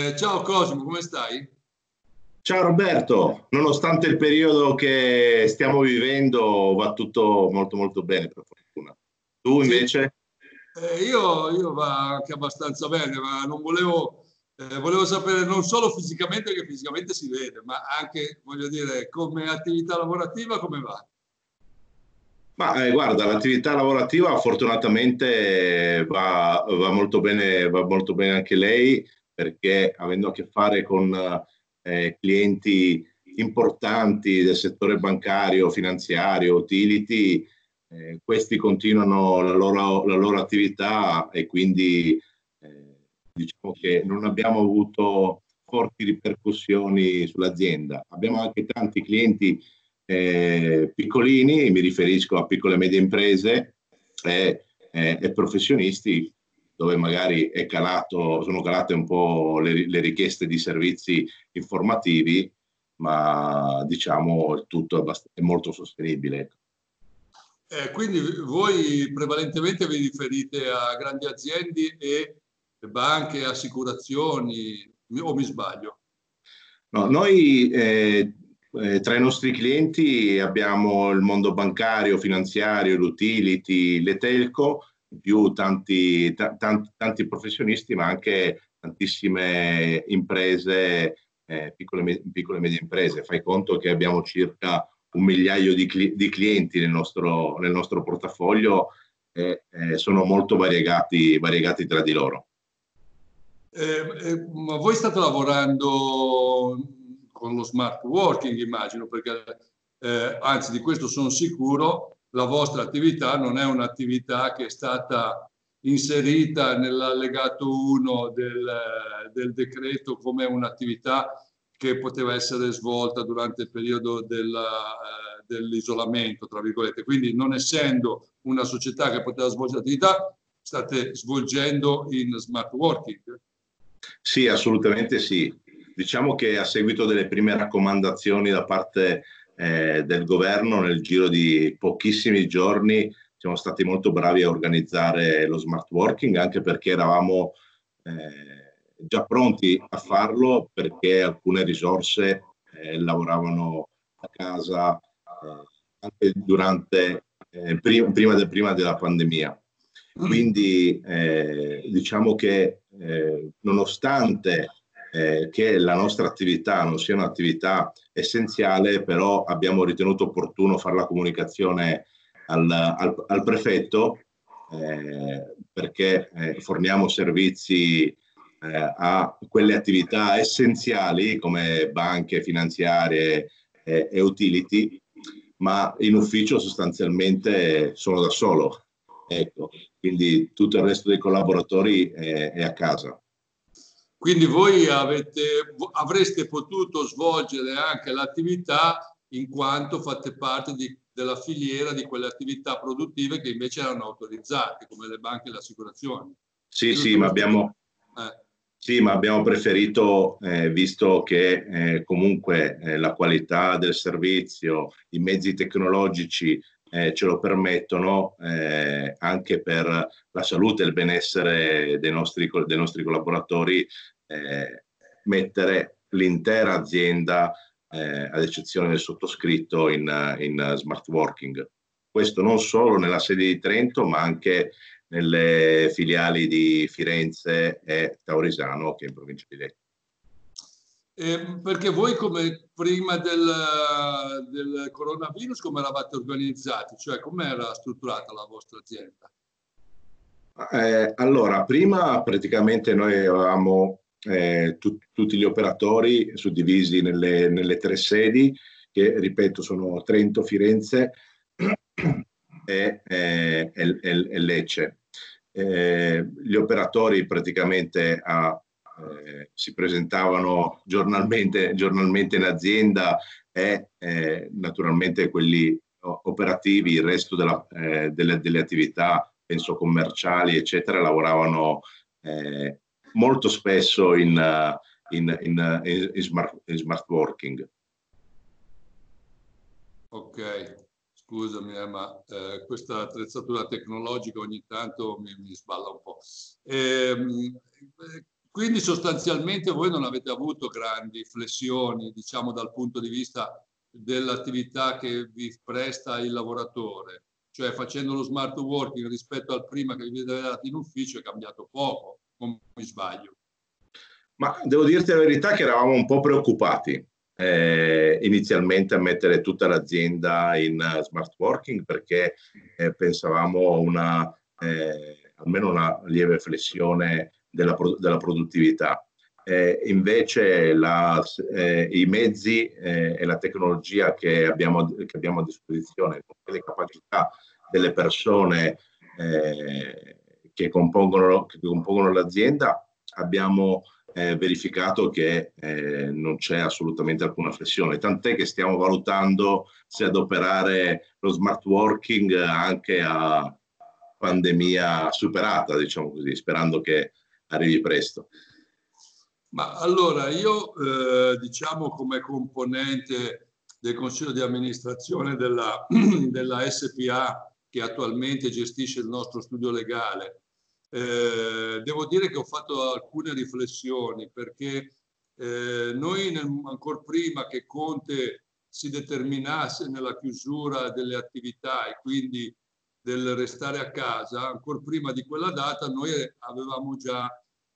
Eh, ciao Cosimo, come stai? Ciao Roberto, nonostante il periodo che stiamo vivendo va tutto molto molto bene per fortuna. Tu invece? Sì. Eh, io, io, va anche abbastanza bene, ma non volevo, eh, volevo sapere non solo fisicamente, che fisicamente si vede, ma anche, voglio dire, come attività lavorativa come va? Ma eh, guarda, l'attività lavorativa fortunatamente va, va, molto bene, va molto bene anche lei perché avendo a che fare con eh, clienti importanti del settore bancario, finanziario, utility, eh, questi continuano la loro, la loro, attività e quindi eh, diciamo che non abbiamo avuto forti ripercussioni sull'azienda. Abbiamo anche tanti clienti eh, piccolini, mi riferisco a piccole e medie imprese e, e professionisti dove magari calato, sono calate un po' le, le, richieste di servizi informativi, ma diciamo il tutto è, è molto sostenibile. Eh, quindi voi prevalentemente vi riferite a grandi aziende e banche, assicurazioni, o mi sbaglio? No, noi eh, eh, tra i nostri clienti abbiamo il mondo bancario, finanziario, l'utility, le telco, più tanti, tanti, tanti professionisti, ma anche tantissime imprese, eh, piccole, piccole e medie imprese. Fai conto che abbiamo circa un migliaio di, cli- di clienti nel nostro, nel nostro portafoglio e eh, sono molto variegati, variegati tra di loro. Eh, eh, ma voi state lavorando con lo smart working, immagino, perché eh, anzi di questo sono sicuro, la vostra attività non è un'attività che è stata inserita nell'allegato 1 del, del decreto come un'attività che poteva essere svolta durante il periodo eh, dell'isolamento, tra virgolette. Quindi non essendo una società che poteva svolgere attività, state svolgendo in smart working? Sì, assolutamente sì. Diciamo che a seguito delle prime raccomandazioni da parte eh, del governo nel giro di pochissimi giorni siamo stati molto bravi a organizzare lo smart working anche perché eravamo eh, già pronti a farlo perché alcune risorse eh, lavoravano a casa eh, anche durante eh, prima, prima, de, prima, della pandemia. Quindi eh, diciamo che nonostante eh, che la nostra attività non sia un'attività essenziale, però abbiamo ritenuto opportuno fare la comunicazione al, al, al prefetto eh, perché eh, forniamo servizi eh, a quelle attività essenziali come banche, finanziarie e utility, ma in ufficio sostanzialmente sono da solo. Ecco, quindi tutto il resto dei collaboratori è, è a casa. Quindi voi avete, avreste potuto svolgere anche l'attività in quanto fate parte di, della filiera di quelle attività produttive che invece erano autorizzate, come le banche e le assicurazioni. Sì, sì ma, abbiamo, eh. sì ma abbiamo, preferito, eh, visto che eh, comunque eh, la qualità del servizio, i mezzi tecnologici eh, ce lo permettono eh, anche per la salute e il benessere dei nostri, dei nostri collaboratori, eh, mettere l'intera azienda, eh, ad eccezione del sottoscritto, in, in, smart working. Questo non solo nella sede di Trento, ma anche nelle filiali di Firenze e Taurisano, che è in provincia di Lecco. Eh, perché voi come prima del, del coronavirus come eravate organizzati? Cioè come era strutturata la vostra azienda? Eh, allora, prima praticamente noi avevamo eh, tu, tutti gli operatori suddivisi nelle, nelle, tre sedi, che ripeto sono Trento, Firenze e, e, e Lecce. Eh, gli operatori praticamente a, eh, si presentavano giornalmente, giornalmente, in azienda e eh, naturalmente quelli operativi, il resto della, eh, delle, delle, attività, penso commerciali, eccetera, lavoravano eh, molto spesso in, in, in, in, smart, in smart working. Ok, scusami, eh, ma eh, questa attrezzatura tecnologica ogni tanto mi, mi sballa un po'. Ehm, quindi sostanzialmente voi non avete avuto grandi flessioni, diciamo, dal punto di vista dell'attività che vi presta il lavoratore, cioè facendo lo smart working rispetto al prima che vi vedevate in ufficio è cambiato poco, non mi sbaglio. Ma devo dirti la verità che eravamo un po' preoccupati eh, inizialmente a mettere tutta l'azienda in uh, smart working perché eh, pensavamo a una, eh, almeno una lieve flessione della, della produttività. Eh, invece la, eh, i mezzi eh, e la tecnologia che abbiamo, che abbiamo, a disposizione, le capacità delle persone che compongono, che, compongono, l'azienda, abbiamo verificato che non c'è assolutamente alcuna flessione, tant'è che stiamo valutando se adoperare lo smart working anche a pandemia superata, diciamo così, sperando che arrivi presto. Ma allora io, eh, diciamo come componente del Consiglio di amministrazione della, della SPA che attualmente gestisce il nostro studio legale, eh, devo dire che ho fatto alcune riflessioni perché eh, noi nel, ancora prima che Conte si determinasse nella chiusura delle attività e quindi del restare a casa, ancora prima di quella data noi avevamo già,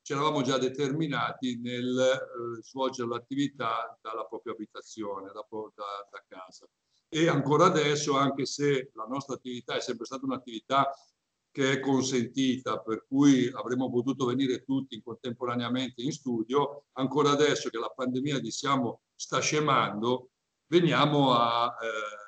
ci eravamo già determinati nel eh, svolgere l'attività dalla propria abitazione, da, da, da casa. E ancora adesso, anche se la nostra attività è sempre stata un'attività che è consentita, per cui avremmo potuto venire tutti contemporaneamente in studio, ancora adesso che la pandemia diciamo sta scemando, veniamo a... Eh,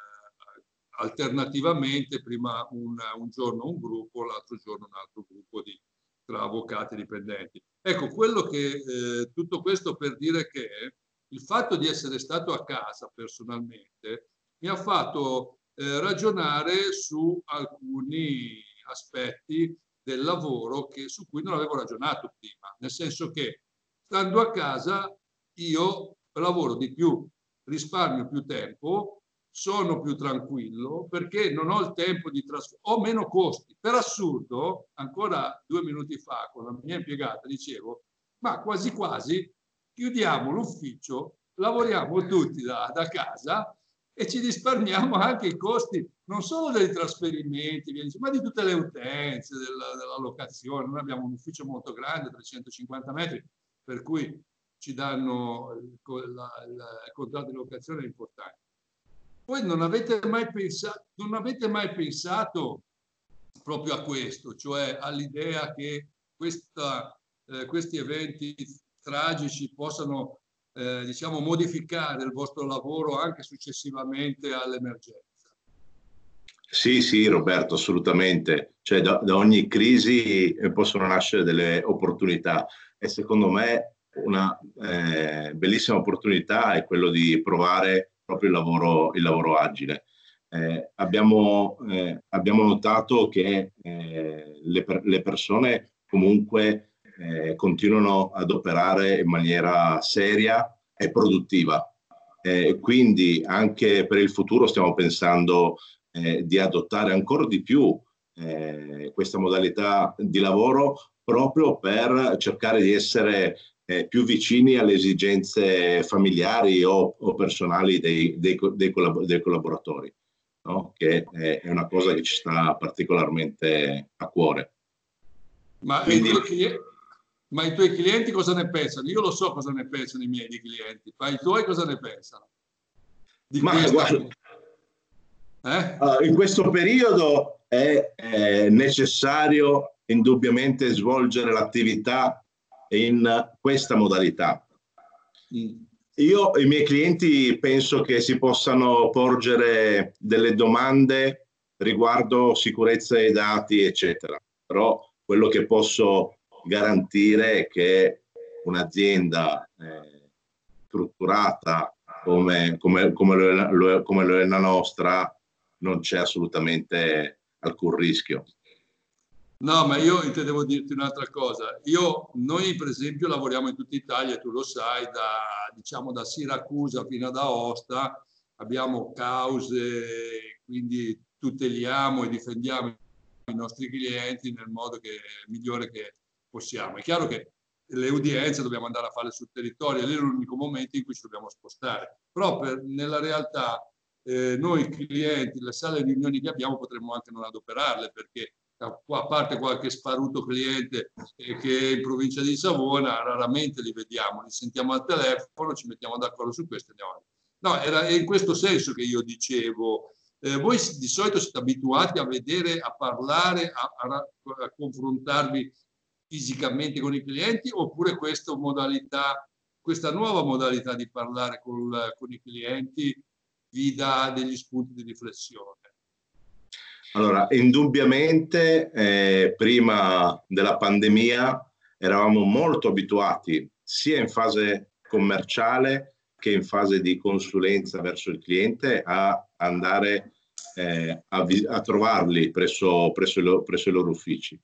alternativamente prima un, un, giorno un gruppo, l'altro giorno un altro gruppo di, tra avvocati e dipendenti. Ecco, quello che, eh, tutto questo per dire che il fatto di essere stato a casa personalmente mi ha fatto eh, ragionare su alcuni aspetti del lavoro che, su cui non avevo ragionato prima, nel senso che stando a casa io lavoro di più, risparmio più tempo, sono più tranquillo perché non ho il tempo di trasferire, ho meno costi. Per assurdo, ancora due minuti fa con la mia impiegata dicevo, ma quasi quasi chiudiamo l'ufficio, lavoriamo tutti da, da casa e ci risparmiamo anche i costi non solo dei trasferimenti, ma di tutte le utenze, della, della locazione. Noi abbiamo un ufficio molto grande, 350 metri, per cui ci danno il, la, il contratto di locazione importante. Voi non avete mai pensato, non avete mai pensato proprio a questo, cioè all'idea che questa, eh, questi eventi tragici possano eh, diciamo, modificare il vostro lavoro anche successivamente all'emergenza. Sì, sì, Roberto, assolutamente. Cioè, da, da, ogni crisi eh, possono nascere delle opportunità e secondo me una eh, bellissima opportunità è quello di provare proprio il lavoro, il lavoro agile. Eh, abbiamo, eh, abbiamo, notato che eh, le, per, le, persone comunque eh, continuano ad operare in maniera seria e produttiva. Eh, quindi anche per il futuro stiamo pensando eh, di adottare ancora di più questa modalità di lavoro proprio per cercare di essere eh, più vicini alle esigenze familiari o, o personali dei, dei, dei, collab- dei collaboratori, no? che è, è, una cosa che ci sta particolarmente a cuore. Ma, Quindi, i clienti, ma, i tuoi clienti cosa ne pensano? Io lo so cosa ne pensano i miei clienti, ma i tuoi cosa ne pensano? Di ma guarda, eh? in questo periodo è, è necessario indubbiamente svolgere l'attività in questa modalità. Io, i miei clienti, penso che si possano porgere delle domande riguardo sicurezza dei dati, eccetera. Però quello che posso garantire è che un'azienda eh, strutturata come, come, come, lo, come lo è la nostra non c'è assolutamente alcun rischio. No, ma io intendevo dirti un'altra cosa. Io, noi per esempio lavoriamo in tutta Italia, tu lo sai, da, diciamo, da Siracusa fino ad Aosta, abbiamo cause, quindi tuteliamo e difendiamo i nostri clienti nel modo che, migliore che possiamo. È chiaro che le udienze dobbiamo andare a fare sul territorio, è l'unico momento in cui ci dobbiamo spostare. Però per, nella realtà eh, noi clienti, le sale di riunioni che abbiamo potremmo anche non adoperarle perché a parte qualche sparuto cliente eh, che è in provincia di Savona, raramente li vediamo, li sentiamo al telefono, ci mettiamo d'accordo su questo e andiamo avanti. No, era in questo senso che io dicevo, eh, voi di solito siete abituati a vedere, a parlare, a, a, a confrontarvi fisicamente con i clienti oppure questa modalità, questa nuova modalità di parlare con, con i clienti vi dà degli spunti di riflessione? Allora, indubbiamente eh, prima della pandemia eravamo molto abituati sia in fase commerciale che in fase di consulenza verso il cliente a andare eh, a, a, trovarli presso, presso, lo, presso, i loro uffici.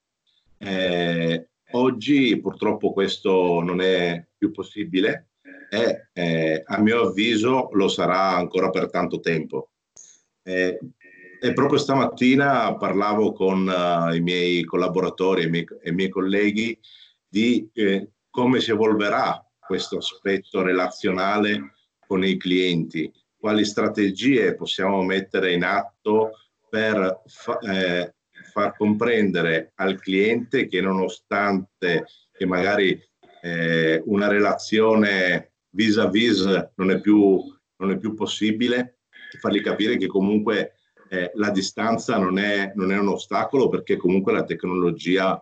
Eh, oggi purtroppo questo non è più possibile e eh, a mio avviso lo sarà ancora per tanto tempo. Eh, e proprio stamattina parlavo con uh, i miei collaboratori e i miei, i miei colleghi di eh, come si evolverà questo aspetto relazionale con i clienti, quali strategie possiamo mettere in atto per fa, eh, far comprendere al cliente che nonostante che magari eh, una relazione vis-à-vis non non è più possibile, fargli capire che comunque eh, la distanza non è, non è, un ostacolo perché comunque la tecnologia,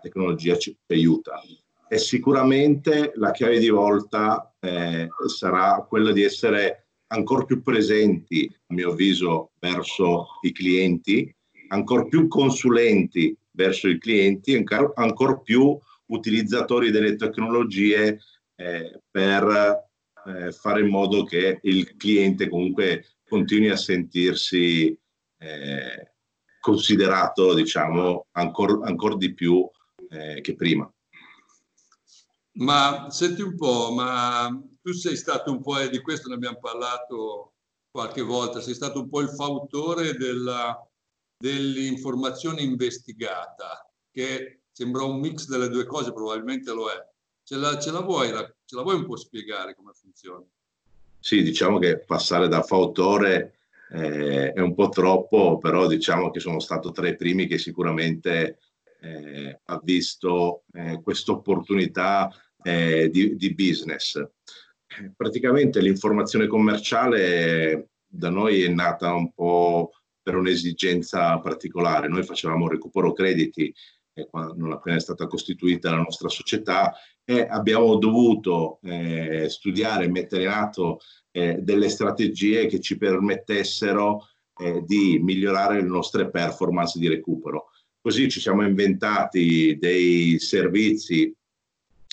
tecnologia ci aiuta. E sicuramente la chiave di volta eh, sarà quella di essere ancora più presenti, a mio avviso, verso i clienti, ancora più consulenti verso i clienti, ancora, ancora più utilizzatori delle tecnologie eh, per eh, fare in modo che il cliente comunque continui a sentirsi eh, considerato, diciamo, ancora ancor di più eh, che prima. Ma senti un po', ma tu sei stato un po', e di questo ne abbiamo parlato qualche volta, sei stato un po' il fautore della, dell'informazione investigata, che sembra un mix delle due cose, probabilmente lo è. Ce la, ce la, vuoi, ce la vuoi un po' spiegare come funziona? Sì, diciamo che passare da fautore eh, è un po' troppo, però diciamo che sono stato tra i primi che sicuramente eh, ha visto eh, questa opportunità eh, di, di, business. Praticamente l'informazione commerciale da noi è nata un po' per un'esigenza particolare. Noi facevamo recupero crediti eh, non appena è stata costituita la nostra società e abbiamo dovuto eh, studiare e mettere in atto eh, delle strategie che ci permettessero eh, di migliorare le nostre performance di recupero. Così ci siamo inventati dei servizi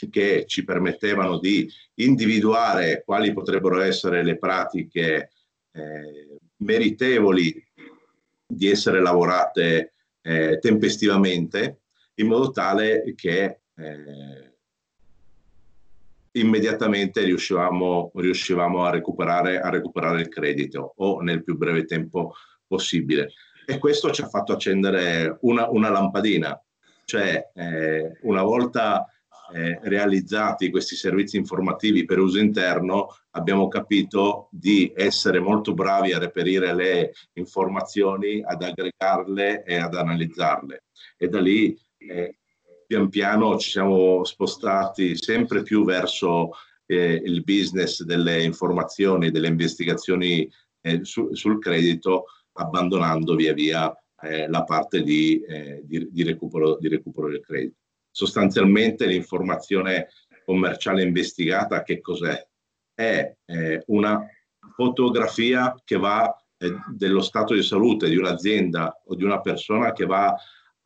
che ci permettevano di individuare quali potrebbero essere le pratiche eh, meritevoli di essere lavorate eh, tempestivamente in modo tale che eh, immediatamente riuscivamo, riuscivamo a, recuperare, a recuperare il credito o nel più breve tempo possibile. E questo ci ha fatto accendere una, una lampadina, cioè eh, una volta eh, realizzati questi servizi informativi per uso interno, abbiamo capito di essere molto bravi a reperire le informazioni, ad aggregarle e ad analizzarle. E da lì eh, pian piano ci siamo spostati sempre più verso eh, il business delle informazioni, delle investigazioni eh, su, sul credito, abbandonando via via eh, la parte di, eh, di, di, recupero, di recupero del credito. Sostanzialmente l'informazione commerciale investigata che cos'è? È una fotografia che va eh, dello stato di salute di un'azienda o di una persona che va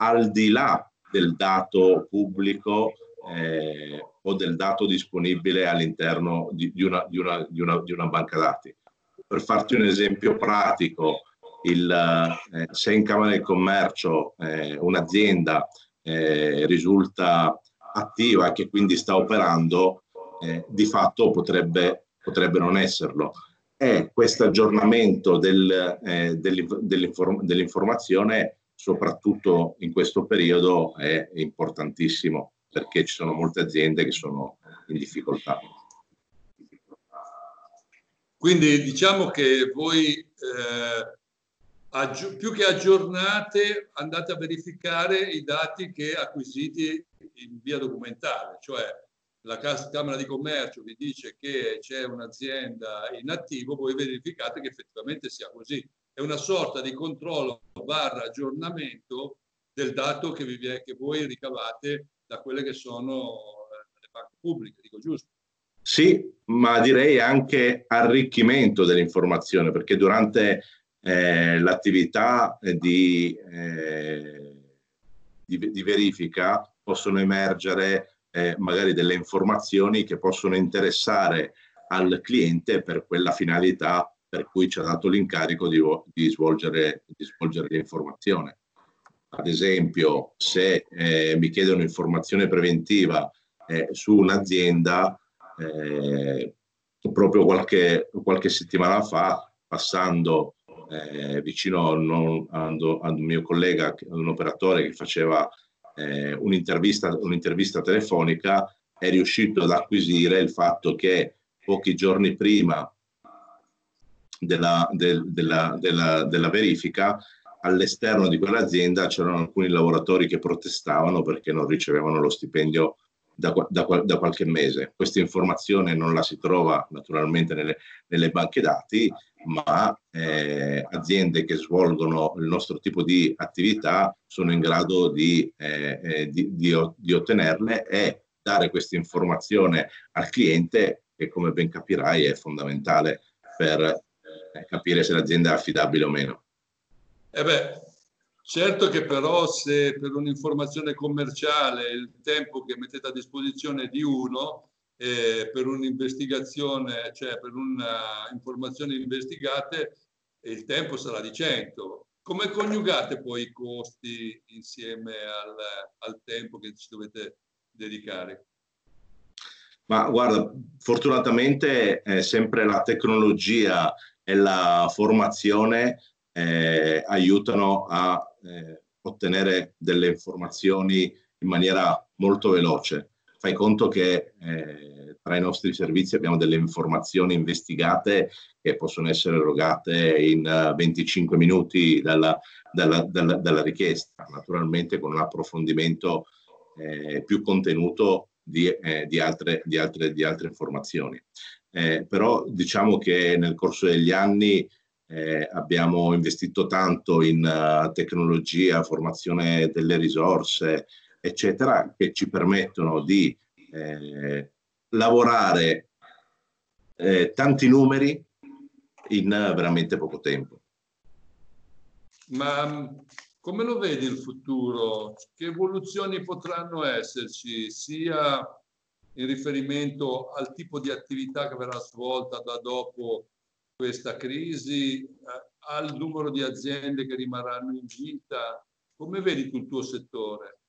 al di là del dato pubblico eh, o del dato disponibile all'interno di, di, una, di, una, una, di, una, banca dati. Per farti un esempio pratico, il, eh, se in Camera del Commercio eh, un'azienda eh, risulta attiva e che quindi sta operando, eh, di fatto potrebbe, potrebbe non esserlo. E questo aggiornamento del, eh, dell'informazione soprattutto in questo periodo è importantissimo. perché ci sono molte aziende che sono in difficoltà. Quindi diciamo che voi eh, più che aggiornate andate a verificare i dati che acquisiti in via documentale, cioè la Camera di Commercio vi dice che c'è un'azienda in attivo, voi verificate che effettivamente sia così. È una sorta di controllo barra aggiornamento del dato che, vi, che voi ricavate da quelle che sono eh, le banche pubbliche, dico giusto? Sì, ma direi anche arricchimento dell'informazione, perché durante eh, l'attività di, eh, di, di, verifica possono emergere eh, magari delle informazioni che possono interessare al cliente per quella finalità per cui ci ha dato l'incarico di, di, svolgere, di svolgere l'informazione. Ad esempio, se eh, mi chiedono informazione preventiva eh, su un'azienda, eh, proprio qualche, qualche, settimana fa, passando eh, vicino a un, mio collega, un operatore che faceva eh, un'intervista, un'intervista telefonica, è riuscito ad acquisire il fatto che pochi giorni prima della, del, della, della, della verifica all'esterno di quell'azienda c'erano alcuni lavoratori che protestavano perché non ricevevano lo stipendio da, da, da, qualche mese. Questa informazione non la si trova naturalmente nelle, nelle banche dati, ma eh, aziende che svolgono il nostro tipo di attività sono in grado di, eh, eh di, di, di ottenerle e dare questa informazione al cliente che come ben capirai è fondamentale per capire se l'azienda è affidabile o meno. Eh beh, Certo che però se per un'informazione commerciale il tempo che mettete a disposizione è di uno, eh, per un'investigazione, cioè per un'informazione investigate, il tempo sarà di 100. Come coniugate poi i costi insieme al, al tempo che ci dovete dedicare? Ma guarda, fortunatamente è sempre la tecnologia e la formazione eh, aiutano a eh, ottenere delle informazioni in maniera molto veloce. Fai conto che eh, tra i nostri servizi abbiamo delle informazioni investigate che possono essere erogate in uh, eh, 25 minuti dalla, dalla, dalla, dalla, richiesta, naturalmente con un approfondimento eh, più contenuto di, eh, di, altre, di, altre, di altre informazioni. Eh, però diciamo che nel corso degli anni eh, abbiamo investito tanto in uh, tecnologia, formazione delle risorse, eccetera, che ci permettono di eh, lavorare eh, tanti numeri in veramente poco tempo. Ma mm, come lo vedi il futuro? Che evoluzioni potranno esserci sia in riferimento al tipo di attività che verrà svolta da dopo questa crisi, eh, al numero di aziende che rimarranno in vita? Come vedi tu il tuo settore?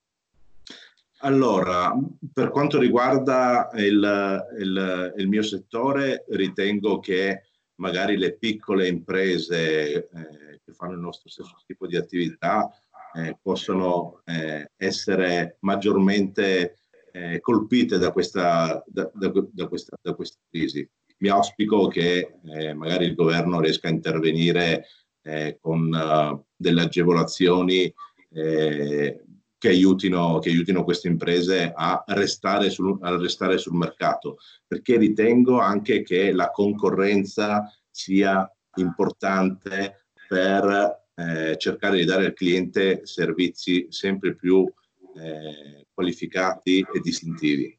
Allora, per quanto riguarda il, il, il mio settore, ritengo che magari le piccole imprese eh, che fanno il nostro stesso tipo di attività eh, possono eh, essere maggiormente eh, colpite da questa, da, da, questa, da questa crisi. Mi auspico che eh, magari il governo riesca a intervenire eh, con uh, delle agevolazioni eh, che, aiutino, che aiutino queste imprese a restare, sul, a restare sul mercato, perché ritengo anche che la concorrenza sia importante per eh, cercare di dare al cliente servizi sempre più eh, qualificati e distintivi.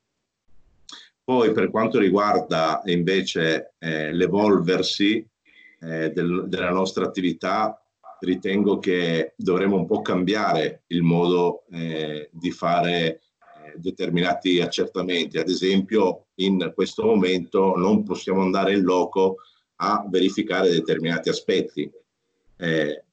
Poi per quanto riguarda invece eh, l'evolversi eh, del, della nostra attività, ritengo che dovremmo un po' cambiare il modo eh, di fare eh, determinati accertamenti. Ad esempio, in questo momento non possiamo andare in loco a verificare determinati aspetti. Eh,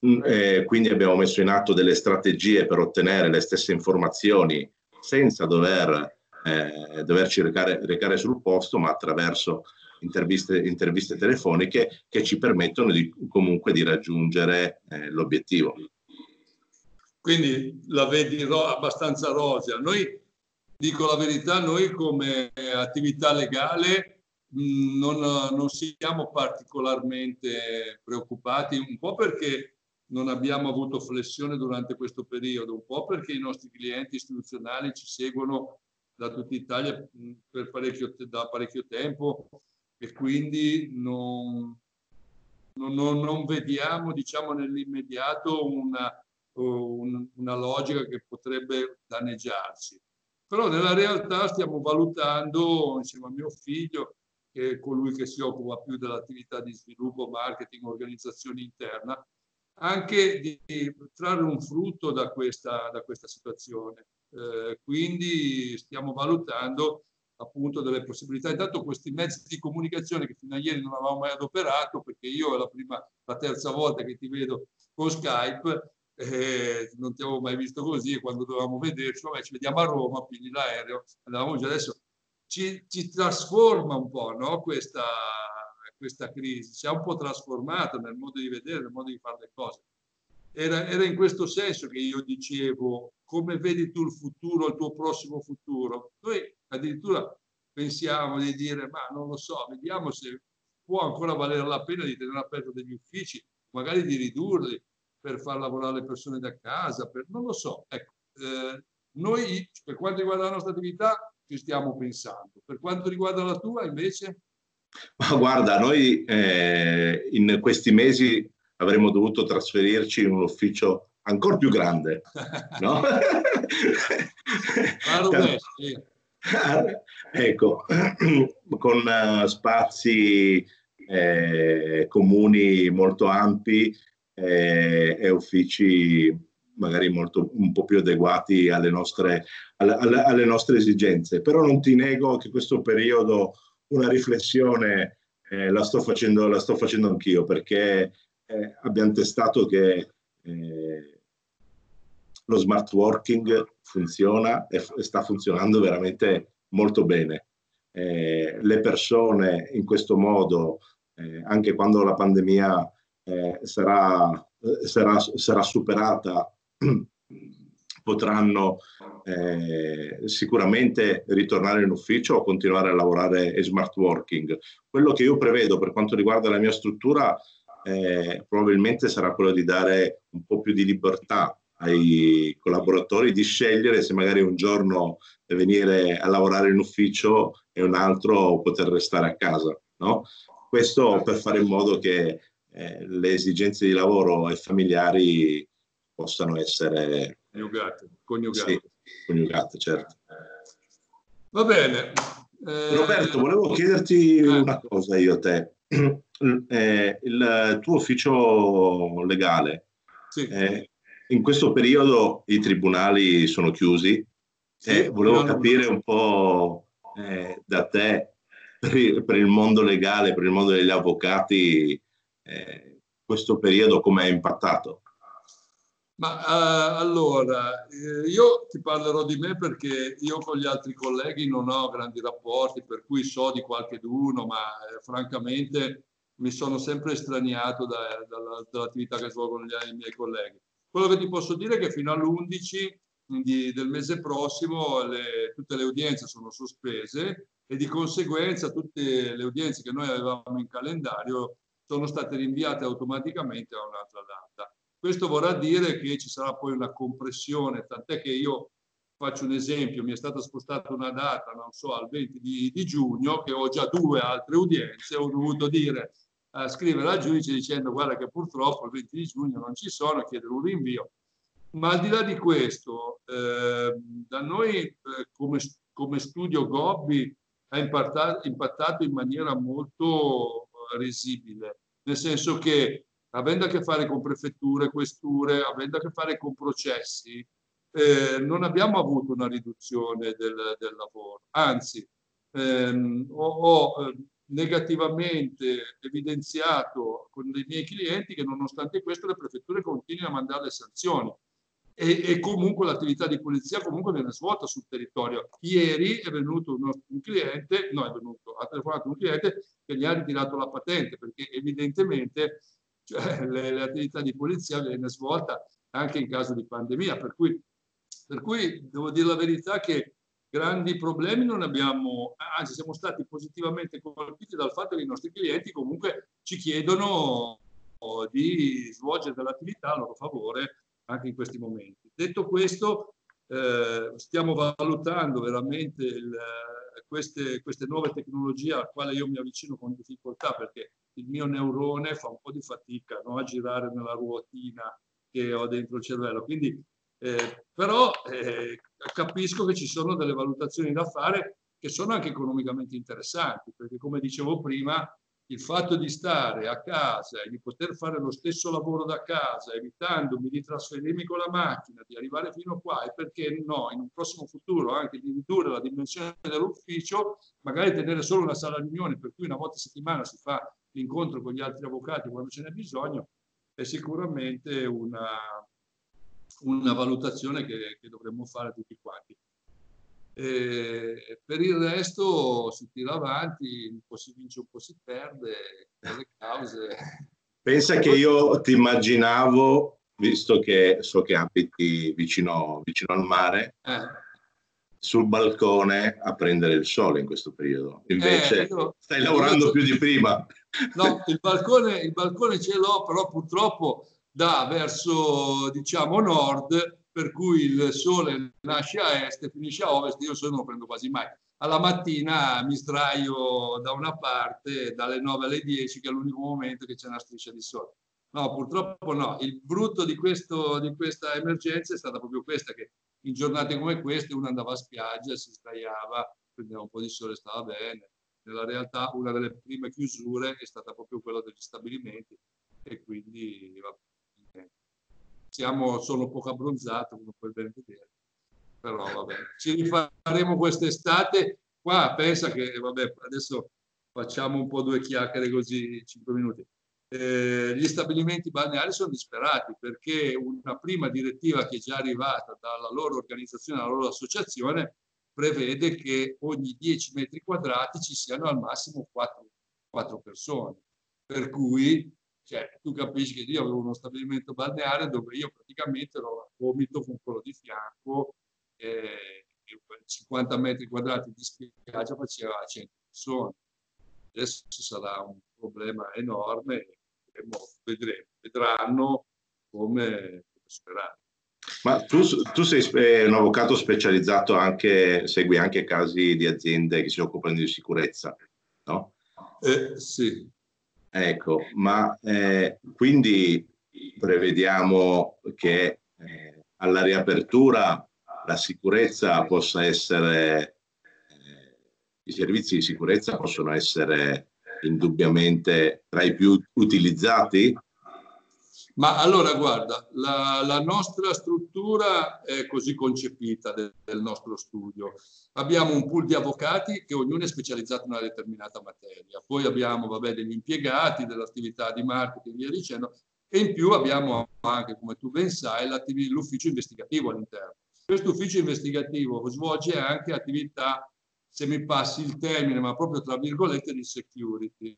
eh, quindi abbiamo messo in atto delle strategie per ottenere le stesse informazioni senza dover eh, doverci recare, recare, sul posto, ma attraverso interviste, interviste, telefoniche che ci permettono di, comunque di raggiungere eh, l'obiettivo. quindi la vedi ro- abbastanza rosea. Noi, dico la verità, noi come attività legale mh, non, non siamo particolarmente preoccupati, un po' perché non abbiamo avuto flessione durante questo periodo, un po' perché i nostri clienti istituzionali ci seguono da tutta Italia per parecchio, da parecchio tempo e quindi non, non, non vediamo diciamo, nell'immediato una, un, una logica che potrebbe danneggiarci. Però nella realtà stiamo valutando insieme a mio figlio, che è colui che si occupa più dell'attività di sviluppo, marketing, organizzazione interna, anche di trarre un frutto da questa, da questa situazione. Eh, quindi stiamo valutando appunto delle possibilità. Intanto questi mezzi di comunicazione che fino a ieri non avevamo mai adoperato, perché io è la prima, la terza volta che ti vedo con Skype, eh, non ti avevo mai visto così e quando dovevamo vederci, vabbè, ci vediamo a Roma, quindi l'aereo, andavamo già adesso, ci, ci trasforma un po' no? questa, questa crisi, si è un po' trasformata nel modo di vedere, nel modo di fare le cose. Era, era, in questo senso che io dicevo come vedi tu il futuro, il tuo prossimo futuro. Noi addirittura pensiamo di dire ma non lo so, vediamo se può ancora valere la pena di tenere aperto degli uffici, magari di ridurli per far lavorare le persone da casa, per, non lo so. Ecco, eh, noi per quanto riguarda la nostra attività ci stiamo pensando. Per quanto riguarda la tua invece? Ma guarda, noi eh, in questi mesi avremmo dovuto trasferirci in un ufficio ancora più grande, no? ecco, con uh, spazi eh, comuni molto ampi eh, e uffici magari molto, un po' più adeguati alle nostre, alle, alle nostre esigenze. Però non ti nego che questo periodo una riflessione eh, la, sto facendo, la sto facendo anch'io perché eh, abbiamo testato che eh, lo smart working funziona e, f- sta funzionando veramente molto bene. Eh, le persone in questo modo, eh, anche quando la pandemia eh, sarà, sarà, sarà superata, potranno eh, sicuramente ritornare in ufficio o continuare a lavorare in smart working. Quello che io prevedo per quanto riguarda la mia struttura eh, probabilmente sarà quello di dare un po' più di libertà ai collaboratori di scegliere se magari un giorno venire a lavorare in ufficio e un altro poter restare a casa. No? Questo per fare in modo che eh, le esigenze di lavoro e familiari possano essere coniugate. Coniugate, sì, coniugate certo. Va bene. Eh, Roberto, volevo chiederti eh. una cosa io a te. Eh, il tuo ufficio legale, sì. Eh, in questo periodo i tribunali sono chiusi sì, e volevo capire un po' eh, da te per il, mondo legale, per il mondo degli avvocati, eh, questo periodo come è impattato? Ma uh, allora, eh, io ti parlerò di me perché io con gli altri colleghi non ho grandi rapporti, per cui so di qualche d'uno, ma eh, francamente mi sono sempre estraniato da, da, dall'attività che svolgono gli, i miei colleghi. Quello che ti posso dire è che fino all'11 del mese prossimo le, tutte le udienze sono sospese e di conseguenza tutte le udienze che noi avevamo in calendario sono state rinviate automaticamente a un'altra data. Questo vorrà dire che ci sarà poi una compressione, tant'è che io faccio un esempio, mi è stata spostata una data, non so, al 20 di, di giugno, che ho già due altre udienze, ho dovuto dire, eh, scrivere al giudice dicendo guarda che purtroppo il 20 di giugno non ci sono, chiedere un rinvio. Ma al di là di questo, eh, da noi eh, come, come, studio Gobbi ha impattato, impattato in maniera molto risibile, nel senso che avendo a che fare con prefetture, questure, avendo a che fare con processi, eh, non abbiamo avuto una riduzione del, del lavoro, anzi ehm, ho, ho eh, negativamente evidenziato con dei miei clienti che nonostante questo le prefetture continuano a mandare le sanzioni e, e comunque l'attività di polizia comunque viene svolta sul territorio. Ieri è venuto un, un cliente, no è venuto, ha telefonato un cliente che gli ha ritirato la patente perché evidentemente cioè le, le attività di polizia viene svolta anche in caso di pandemia. Per cui, per cui devo dire la verità che grandi problemi non abbiamo, anzi siamo stati positivamente colpiti dal fatto che i nostri clienti comunque ci chiedono di svolgere dell'attività a loro favore anche in questi momenti. Detto questo, eh, stiamo valutando veramente il, queste, queste, nuove tecnologie alle quali io mi avvicino con difficoltà perché il mio neurone fa un po' di fatica no? a girare nella ruotina che ho dentro il cervello. Quindi, eh, però eh, capisco che ci sono delle valutazioni da fare che sono anche economicamente interessanti, perché come dicevo prima, il fatto di stare a casa e di poter fare lo stesso lavoro da casa, evitandomi di trasferirmi con la macchina, di arrivare fino a qua e perché no, in un prossimo futuro anche di ridurre la dimensione dell'ufficio, magari tenere solo una sala riunione per cui una volta a settimana si fa l'incontro con gli altri avvocati quando ce n'è bisogno, è sicuramente una, una valutazione che, che dovremmo fare tutti quanti. E per il resto si tira avanti, un po' si vince, un po' si perde, le cause. Pensa che io ti immaginavo, visto che so che abiti vicino, vicino al mare, eh. Sul balcone a prendere il sole in questo periodo. Invece eh, io, stai lavorando io, più di prima. No, il balcone, il balcone ce l'ho, però purtroppo da verso, diciamo, nord per cui il sole nasce a est e finisce a ovest, io il sole non lo prendo quasi mai. Alla mattina mi sdraio da una parte dalle 9 alle 10, che è l'unico momento che c'è una striscia di sole. No, purtroppo no. Il brutto di, questo, di questa emergenza è stata proprio questa, che in giornate come queste uno andava a spiaggia, si sdraiava, prendeva un po' di sole, stava bene. Nella realtà una delle prime chiusure è stata proprio quella degli stabilimenti e quindi vabbè, siamo, sono poco abbronzato, come puoi ben vedere. Però vabbè, ci rifaremo quest'estate. Qua pensa che, vabbè, adesso facciamo un po' due chiacchiere così, cinque minuti. Eh, gli stabilimenti balneari sono disperati perché una prima direttiva che è già arrivata dalla loro organizzazione, dalla loro associazione, prevede che ogni 10 metri quadrati ci siano al massimo 4, 4 persone. Per cui cioè, tu capisci che io avevo uno stabilimento balneare dove io praticamente ero vomito con quello di fianco, eh, 50 metri quadrati di spiaggia faceva 100 persone. Adesso sarà un problema enorme, vedremo, vedranno come, come Ma tu, tu, sei un avvocato specializzato anche, segui anche casi di aziende che si occupano di sicurezza, no? Eh, sì, Ecco, ma eh, quindi prevediamo che eh, alla riapertura la sicurezza possa essere, eh, i servizi di sicurezza possono essere indubbiamente tra i più utilizzati ma allora guarda, la, la, nostra struttura è così concepita del, del, nostro studio. Abbiamo un pool di avvocati che ognuno è specializzato in una determinata materia. Poi abbiamo vabbè, degli impiegati dell'attività di marketing e via dicendo. E in più abbiamo anche, come tu ben sai, l'ufficio investigativo all'interno. Questo ufficio investigativo svolge anche attività, se mi passi il termine, ma proprio tra virgolette, di security,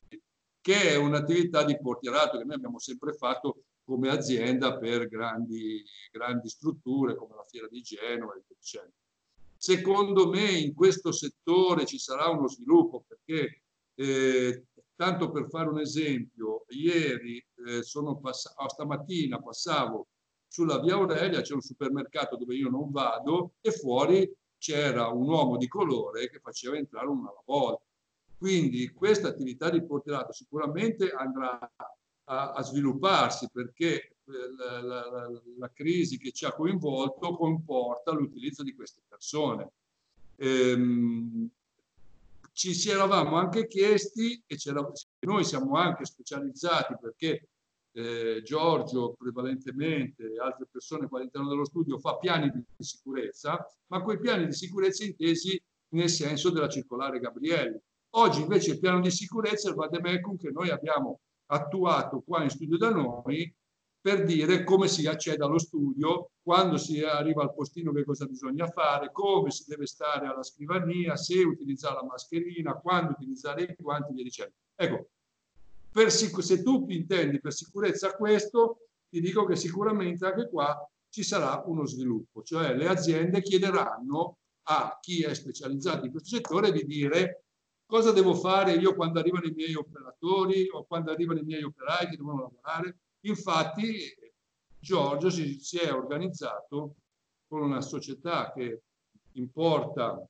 che è un'attività di portierato che noi abbiamo sempre fatto come azienda per grandi, grandi strutture come la Fiera di Genova e via Secondo me in questo settore ci sarà uno sviluppo perché, eh, tanto per fare un esempio, ieri eh, sono pass- oh, stamattina passavo sulla via Aurelia, c'è un supermercato dove io non vado e fuori c'era un uomo di colore che faceva entrare una alla volta. Quindi questa attività di porterato sicuramente andrà a, a svilupparsi perché eh, la, la, la, crisi che ci ha coinvolto comporta l'utilizzo di queste persone. Ehm, ci si eravamo anche chiesti, e noi siamo anche specializzati perché eh, Giorgio prevalentemente e altre persone qua all'interno dello studio fa piani di sicurezza, ma quei piani di sicurezza intesi nel senso della circolare Gabrielli. Oggi invece il piano di sicurezza è il Vademecum che noi abbiamo attuato qua in studio da noi per dire come si accede allo studio, quando si arriva al postino che cosa bisogna fare, come si deve stare alla scrivania, se utilizzare la mascherina, quando utilizzare i guanti, via dicendo. Ecco, per, se tu intendi per sicurezza questo, ti dico che sicuramente anche qua ci sarà uno sviluppo, cioè le aziende chiederanno a chi è specializzato in questo settore di dire cosa devo fare io quando arrivano i miei operatori o quando arrivano i miei operai che devono lavorare. Infatti Giorgio si, si è organizzato con una società che importa,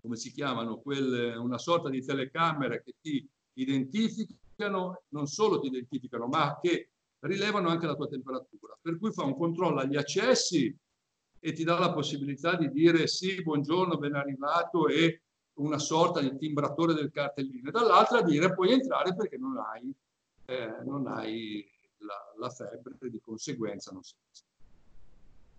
come si chiamano, quelle, una sorta di telecamere che ti identificano, non solo ti identificano, ma che rilevano anche la tua temperatura. Per cui fa un controllo agli accessi e ti dà la possibilità di dire sì, buongiorno, ben arrivato e una sorta di timbratore del cartellino. Dall'altra dire puoi entrare perché non hai, eh, non hai la, la, febbre, di conseguenza non sei.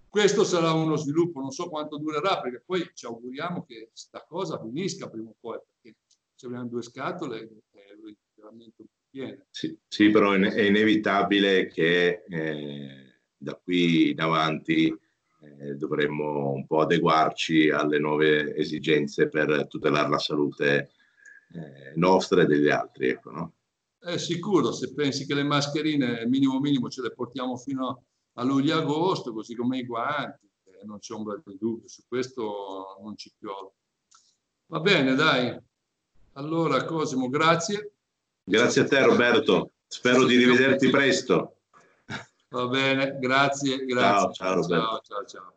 Questo sarà uno sviluppo, non so quanto durerà, perché poi ci auguriamo che questa cosa finisca prima o poi, perché se abbiamo due scatole Sì, sì, però è inevitabile che eh, da qui in avanti eh, dovremmo un po' adeguarci alle nuove esigenze per tutelare la salute eh, nostra e degli altri. Ecco, no? È sicuro, se pensi che le mascherine minimo minimo ce le portiamo fino a luglio-agosto, così come i guanti, eh, non c'è ombra di dubbio, su questo non ci piove. Va bene, dai. Allora, Cosimo, grazie. Grazie a te, Roberto. Spero di rivederti presto. Va bene, grazie, grazie. Ciao, ciao, ciao, ciao. ciao.